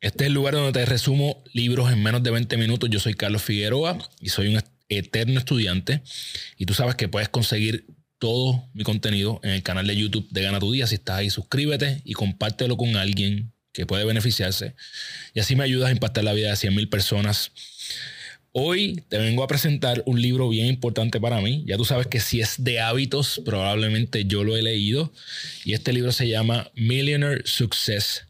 Este es el lugar donde te resumo libros en menos de 20 minutos. Yo soy Carlos Figueroa y soy un eterno estudiante. Y tú sabes que puedes conseguir todo mi contenido en el canal de YouTube de Gana tu Día. Si estás ahí, suscríbete y compártelo con alguien que puede beneficiarse. Y así me ayudas a impactar la vida de 100 mil personas. Hoy te vengo a presentar un libro bien importante para mí. Ya tú sabes que si es de hábitos, probablemente yo lo he leído. Y este libro se llama Millionaire Success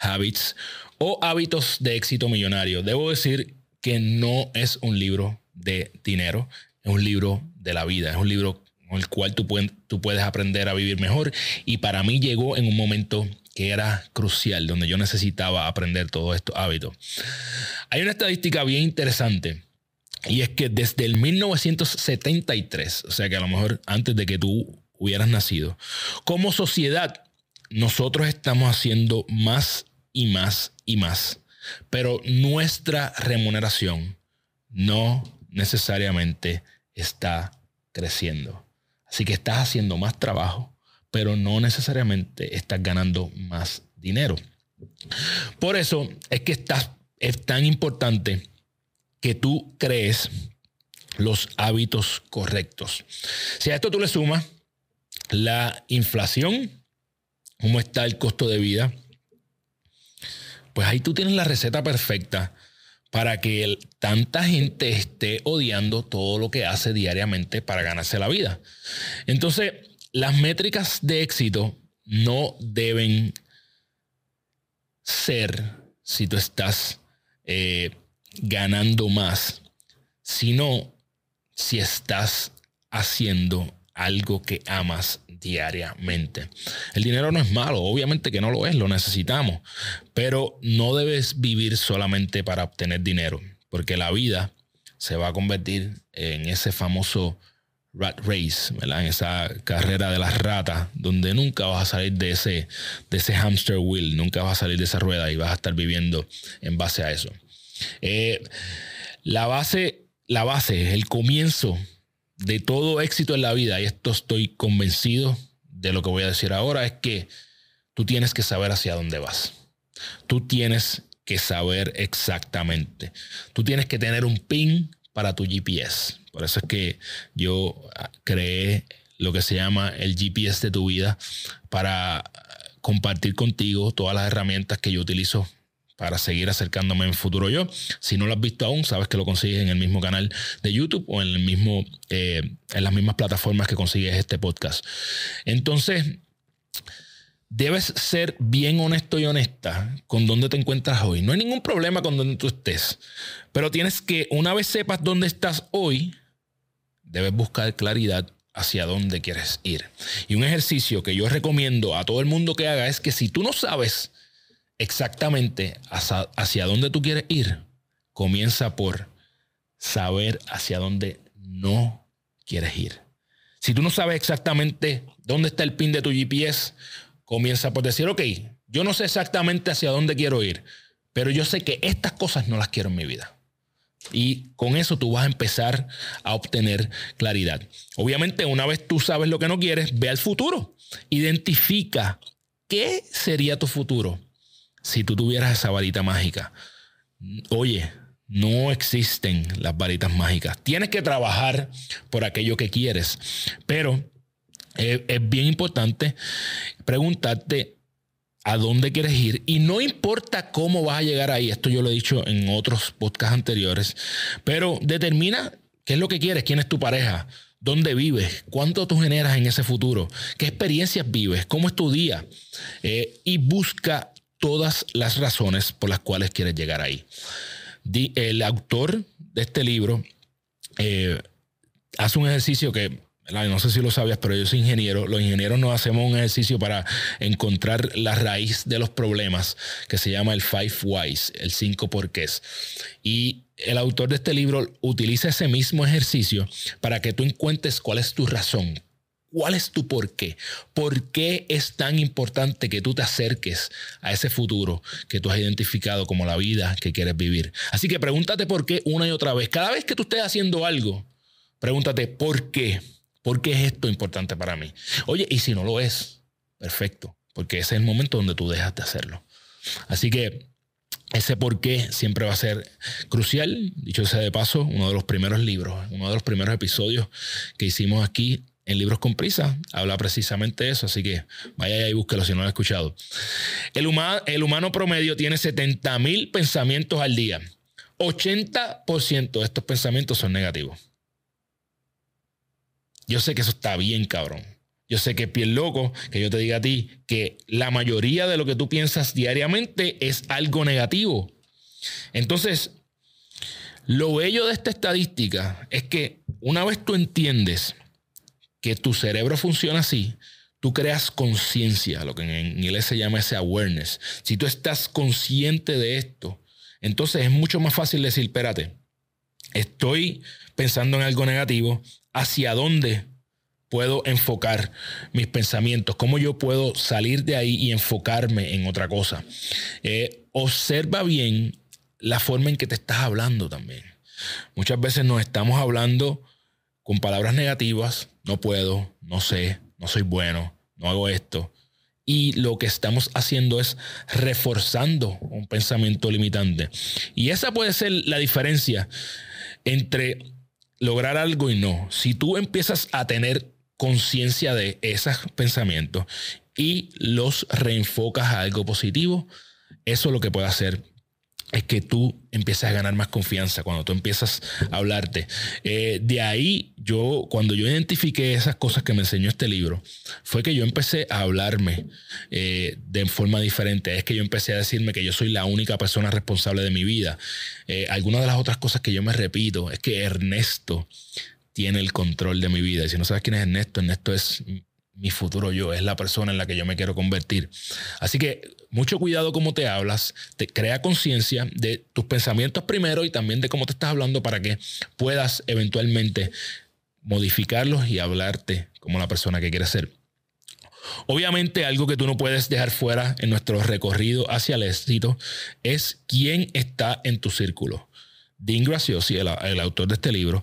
Habits o Hábitos de Éxito Millonario. Debo decir que no es un libro de dinero, es un libro de la vida, es un libro con el cual tú, tú puedes aprender a vivir mejor. Y para mí llegó en un momento que era crucial, donde yo necesitaba aprender todos estos hábitos. Hay una estadística bien interesante y es que desde el 1973, o sea que a lo mejor antes de que tú hubieras nacido, como sociedad, nosotros estamos haciendo más y más y más, pero nuestra remuneración no necesariamente está creciendo. Así que estás haciendo más trabajo, pero no necesariamente estás ganando más dinero. Por eso es que es tan importante que tú crees los hábitos correctos. Si a esto tú le sumas la inflación, cómo está el costo de vida, pues ahí tú tienes la receta perfecta para que tanta gente esté odiando todo lo que hace diariamente para ganarse la vida. Entonces, las métricas de éxito no deben ser si tú estás eh, ganando más, sino si estás haciendo algo que amas diariamente. El dinero no es malo, obviamente que no lo es, lo necesitamos, pero no debes vivir solamente para obtener dinero, porque la vida se va a convertir en ese famoso rat race, En esa carrera de las ratas, donde nunca vas a salir de ese, de ese hamster wheel, nunca vas a salir de esa rueda y vas a estar viviendo en base a eso. Eh, la base, la base, el comienzo de todo éxito en la vida, y esto estoy convencido de lo que voy a decir ahora, es que tú tienes que saber hacia dónde vas. Tú tienes que saber exactamente. Tú tienes que tener un pin para tu GPS. Por eso es que yo ah, creé lo que se llama el GPS de tu vida para compartir contigo todas las herramientas que yo utilizo para seguir acercándome en futuro yo. Si no lo has visto aún, sabes que lo consigues en el mismo canal de YouTube o en, el mismo, eh, en las mismas plataformas que consigues este podcast. Entonces, debes ser bien honesto y honesta con dónde te encuentras hoy. No hay ningún problema con donde tú estés, pero tienes que, una vez sepas dónde estás hoy, debes buscar claridad hacia dónde quieres ir. Y un ejercicio que yo recomiendo a todo el mundo que haga es que si tú no sabes exactamente hacia, dónde tú quieres ir, comienza por saber hacia dónde no quieres ir. Si tú no sabes exactamente dónde está el pin de tu GPS, comienza por decir, ok, yo no sé exactamente hacia dónde quiero ir, pero yo sé que estas cosas no las quiero en mi vida. Y con eso tú vas a empezar a obtener claridad. Obviamente, una vez tú sabes lo que no quieres, ve al futuro. Identifica qué sería tu futuro si tú tuvieras esa varita mágica, oye, no existen las varitas mágicas. Tienes que trabajar por aquello que quieres, pero es, bien importante preguntarte a dónde quieres ir y no importa cómo vas a llegar ahí, esto yo lo he dicho en otros podcasts anteriores, pero determina qué es lo que quieres, quién es tu pareja, dónde vives, cuánto tú generas en ese futuro, qué experiencias vives, cómo es tu día eh, y busca todas las razones por las cuales quieres llegar ahí. El autor de este libro eh, hace un ejercicio que no sé si lo sabías, pero yo soy ingeniero. Los ingenieros nos hacemos un ejercicio para encontrar la raíz de los problemas que se llama el Five Whys, el cinco porqués. Y el autor de este libro utiliza ese mismo ejercicio para que tú encuentres cuál es tu razón, ¿Cuál es tu por qué? ¿Por qué es tan importante que tú te acerques a ese futuro que tú has identificado como la vida que quieres vivir? Así que pregúntate por qué una y otra vez. Cada vez que tú estés haciendo algo, pregúntate por qué. ¿Por qué es esto importante para mí? Oye, y si no lo es, perfecto, porque ese es el momento donde tú dejas de hacerlo. Así que ese por qué siempre va a ser crucial. Dicho sea de paso, uno de los primeros libros, uno de los primeros episodios que hicimos aquí en Libros con Prisa, habla precisamente eso. Así que vaya y búsquelo si no lo ha escuchado. El, el humano promedio tiene 70 mil pensamientos al día. 80% de estos pensamientos son negativos. Yo sé que eso está bien, cabrón. Yo sé que es bien loco que yo te diga a ti que la mayoría de lo que tú piensas diariamente es algo negativo. Entonces, lo bello de esta estadística es que una vez tú entiendes que tu cerebro funciona así, tú creas conciencia, lo que en inglés se llama ese awareness. Si tú estás consciente de esto, entonces es mucho más fácil decir, espérate, estoy pensando en algo negativo, ¿hacia dónde puedo enfocar mis pensamientos, cómo yo puedo salir de ahí y enfocarme en otra cosa. Eh, observa bien la forma en que te estás hablando también. Muchas veces nos estamos hablando con palabras negativas, no puedo, no sé, no soy bueno, no hago esto. Y lo que estamos haciendo es reforzando un pensamiento limitante. Y esa puede ser la diferencia entre lograr algo y no. Si tú empiezas a tener conciencia de esos pensamientos y los reenfocas a algo positivo, eso lo que puede hacer es que tú empiezas a ganar más confianza cuando tú empiezas a hablarte. Eh, de ahí, yo, cuando yo identifiqué esas cosas que me enseñó este libro, fue que yo empecé a hablarme eh, de forma diferente. Es que yo empecé a decirme que yo soy la única persona responsable de mi vida. Eh, algunas de las otras cosas que yo me repito es que Ernesto tiene el control de mi vida. Y si no sabes quién es Ernesto, Ernesto es mi futuro yo, es la persona en la que yo me quiero convertir. Así que mucho cuidado cómo te hablas, te crea conciencia de tus pensamientos primero y también de cómo te estás hablando para que puedas eventualmente modificarlos y hablarte como la persona que quieres ser. Obviamente algo que tú no puedes dejar fuera en nuestro recorrido hacia el éxito es quién está en tu círculo. Dean Graciosi, el, el autor de este libro,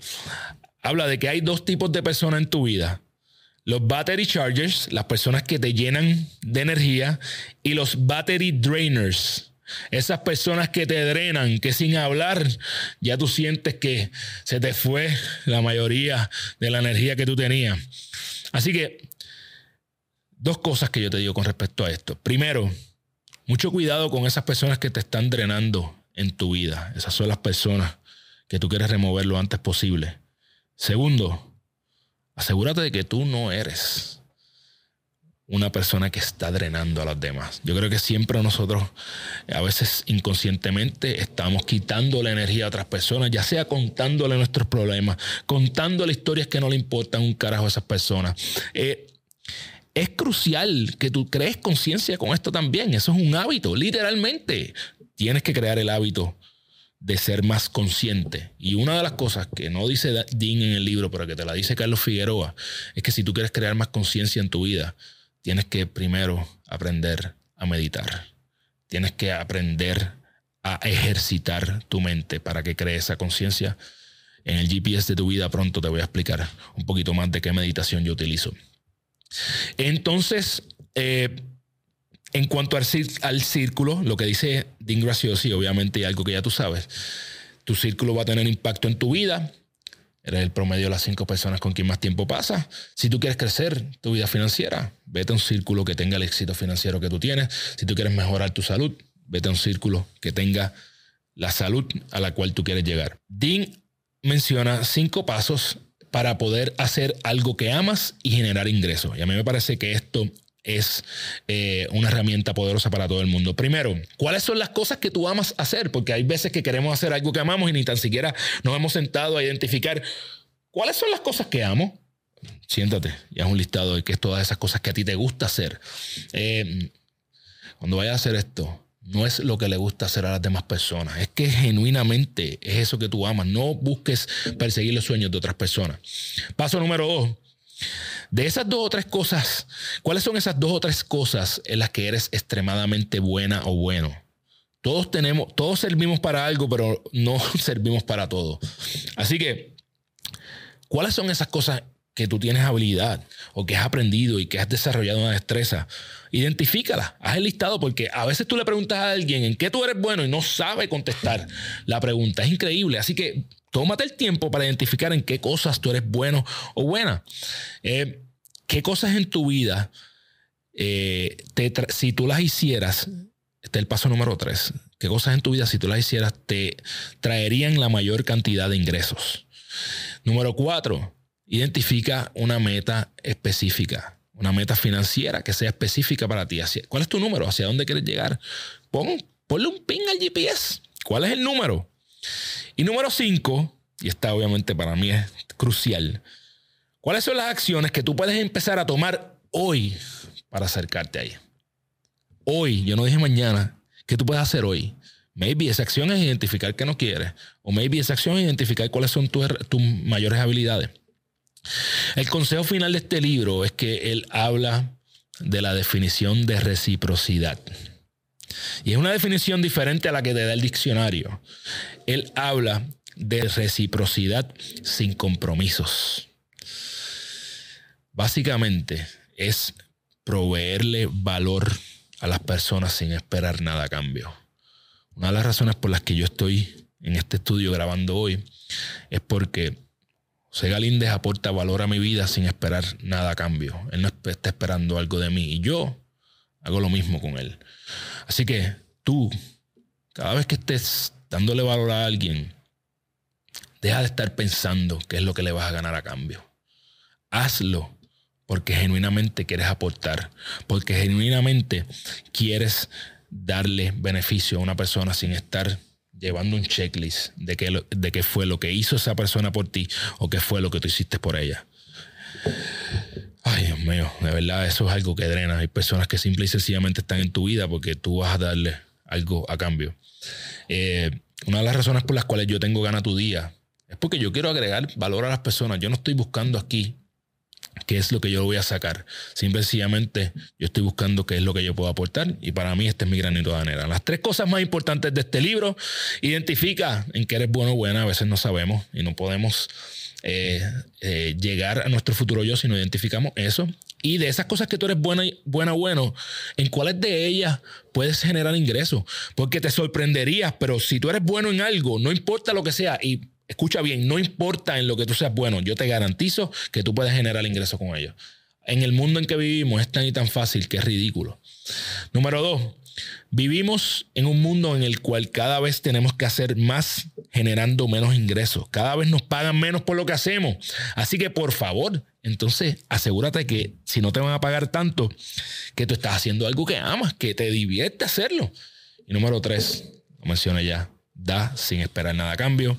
habla de que hay dos tipos de personas en tu vida. Los battery chargers, las personas que te llenan de energía, y los battery drainers, esas personas que te drenan, que sin hablar ya tú sientes que se te fue la mayoría de la energía que tú tenías. Así que, dos cosas que yo te digo con respecto a esto. Primero, mucho cuidado con esas personas que te están drenando en tu vida. Esas son las personas que tú quieres remover lo antes posible. Segundo, asegúrate de que tú no eres una persona que está drenando a los demás. Yo creo que siempre nosotros, a veces inconscientemente, estamos quitando la energía a otras personas, ya sea contándole nuestros problemas, contándole historias que no le importan un carajo a esas personas. Eh, es crucial que tú crees conciencia con esto también. Eso es un hábito, literalmente. Tienes que crear el hábito de ser más consciente. Y una de las cosas que no dice Dean en el libro, pero que te la dice Carlos Figueroa, es que si tú quieres crear más conciencia en tu vida, tienes que primero aprender a meditar. Tienes que aprender a ejercitar tu mente para que crees esa conciencia. En el GPS de tu vida pronto te voy a explicar un poquito más de qué meditación yo utilizo. Entonces, eh, en cuanto al, círculo, lo que dice Dean Graciosi, obviamente algo que ya tú sabes, tu círculo va a tener impacto en tu vida. Eres el promedio de las cinco personas con quien más tiempo pasas. Si tú quieres crecer tu vida financiera, vete a un círculo que tenga el éxito financiero que tú tienes. Si tú quieres mejorar tu salud, vete a un círculo que tenga la salud a la cual tú quieres llegar. Dean menciona cinco pasos para poder hacer algo que amas y generar ingresos. Y a mí me parece que esto es eh, una herramienta poderosa para todo el mundo. Primero, ¿cuáles son las cosas que tú amas hacer? Porque hay veces que queremos hacer algo que amamos y ni tan siquiera nos hemos sentado a identificar cuáles son las cosas que amo. Siéntate, ya es un listado de qué es todas esas cosas que a ti te gusta hacer. Eh, cuando vayas a hacer esto, no es lo que le gusta hacer a las demás personas, es que genuinamente es eso que tú amas. No busques perseguir los sueños de otras personas. Paso número dos, de esas dos o tres cosas, ¿cuáles son esas dos o tres cosas en las que eres extremadamente buena o bueno? Todos tenemos, todos servimos para algo, pero no servimos para todo. Así que, ¿cuáles son esas cosas que tú tienes habilidad o que has aprendido y que has desarrollado una destreza, identifícala, haz el listado porque a veces tú le preguntas a alguien en qué tú eres bueno y no sabe contestar la pregunta. Es increíble. Así que tómate el tiempo para identificar en qué cosas tú eres bueno o buena. Eh, ¿Qué cosas en tu vida, eh, si tú las hicieras, este es el paso número tres, qué cosas en tu vida, si tú las hicieras, te traerían la mayor cantidad de ingresos? Número cuatro, Identifica una meta específica, una meta financiera que sea específica para ti. ¿Cuál es tu número? ¿Hacia dónde quieres llegar? Pon, ponle un ping al GPS. ¿Cuál es el número? Y número cinco, y esta obviamente para mí es crucial, ¿cuáles son las acciones que tú puedes empezar a tomar hoy para acercarte ahí? Hoy, yo no dije mañana, ¿qué tú puedes hacer hoy? Maybe esa acción es identificar qué no quieres. O maybe esa acción es identificar cuáles son tus, tus mayores habilidades. El consejo final de este libro es que él habla de la definición de reciprocidad. Y es una definición diferente a la que te da el diccionario. Él habla de reciprocidad sin compromisos. Básicamente es proveerle valor a las personas sin esperar nada a cambio. Una de las razones por las que yo estoy en este estudio grabando hoy es porque José Galíndez aporta valor a mi vida sin esperar nada a cambio. Él no está esperando algo de mí y yo hago lo mismo con él. Así que tú, cada vez que estés dándole valor a alguien, deja de estar pensando qué es lo que le vas a ganar a cambio. Hazlo porque genuinamente quieres aportar, porque genuinamente quieres darle beneficio a una persona sin estar llevando un checklist de qué, de qué fue lo que hizo esa persona por ti o qué fue lo que tú hiciste por ella. Ay, Dios mío, de verdad, eso es algo que drena. Hay personas que simple y sencillamente están en tu vida porque tú vas a darle algo a cambio. Eh, una de las razones por las cuales yo tengo gana tu día es porque yo quiero agregar valor a las personas. Yo no estoy buscando aquí qué es lo que yo voy a sacar. Simplemente yo estoy buscando qué es lo que yo puedo aportar y para mí este es mi granito de arena. Las tres cosas más importantes de este libro, identifica en qué eres bueno o buena, a veces no sabemos y no podemos eh, eh, llegar a nuestro futuro yo si no identificamos eso. Y de esas cosas que tú eres buena, buena, bueno, ¿en cuáles de ellas puedes generar ingresos? Porque te sorprenderías, pero si tú eres bueno en algo, no importa lo que sea, y escucha bien, no importa en lo que tú seas bueno, yo te garantizo que tú puedes generar ingresos con ellos. En el mundo en que vivimos es tan y tan fácil que es ridículo. Número dos, vivimos en un mundo en el cual cada vez tenemos que hacer más generando menos ingresos. Cada vez nos pagan menos por lo que hacemos. Así que por favor, entonces asegúrate que si no te van a pagar tanto, que tú estás haciendo algo que amas, que te divierte hacerlo. Y número tres, lo mencioné ya, da sin esperar nada a cambio.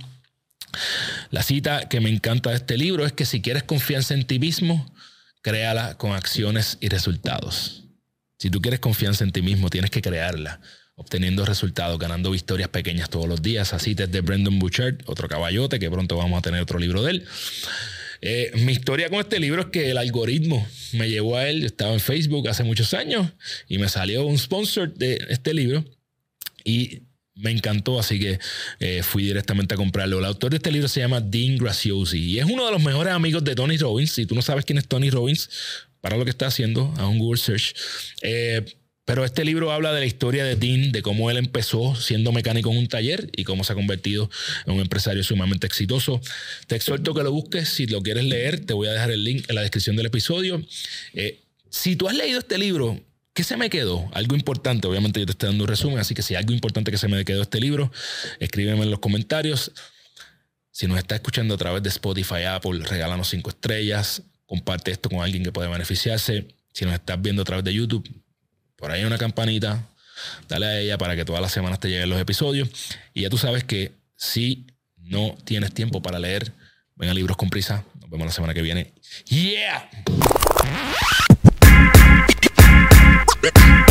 La cita que me encanta de este libro es que si quieres confianza en ti mismo, créala con acciones y resultados. Si tú quieres confianza en ti mismo, tienes que crearla, obteniendo resultados, ganando victorias pequeñas todos los días. Así desde Brendan Bouchard, otro caballote, que pronto vamos a tener otro libro de él. Eh, mi historia con este libro es que el algoritmo me llevó a él. Yo estaba en Facebook hace muchos años y me salió un sponsor de este libro. Y me encantó, así que eh, fui directamente a comprarlo. El autor de este libro se llama Dean Graciosi y es uno de los mejores amigos de Tony Robbins. Si tú no sabes quién es Tony Robbins, para lo que está haciendo, a un Google Search. Eh, pero este libro habla de la historia de Dean, de cómo él empezó siendo mecánico en un taller y cómo se ha convertido en un empresario sumamente exitoso. Te exhorto que lo busques. Si lo quieres leer, te voy a dejar el link en la descripción del episodio. Eh, si tú has leído este libro, ¿Qué se me quedó? Algo importante, obviamente yo te estoy dando un resumen, así que si algo importante que se me quedó este libro, escríbeme en los comentarios. Si nos está escuchando a través de Spotify, Apple, regálanos cinco estrellas, comparte esto con alguien que puede beneficiarse. Si nos estás viendo a través de YouTube, por ahí una campanita, dale a ella para que todas las semanas te lleguen los episodios. Y ya tú sabes que si no tienes tiempo para leer, ven a Libros con Prisa. Nos vemos la semana que viene. ¡Yeah! Bye.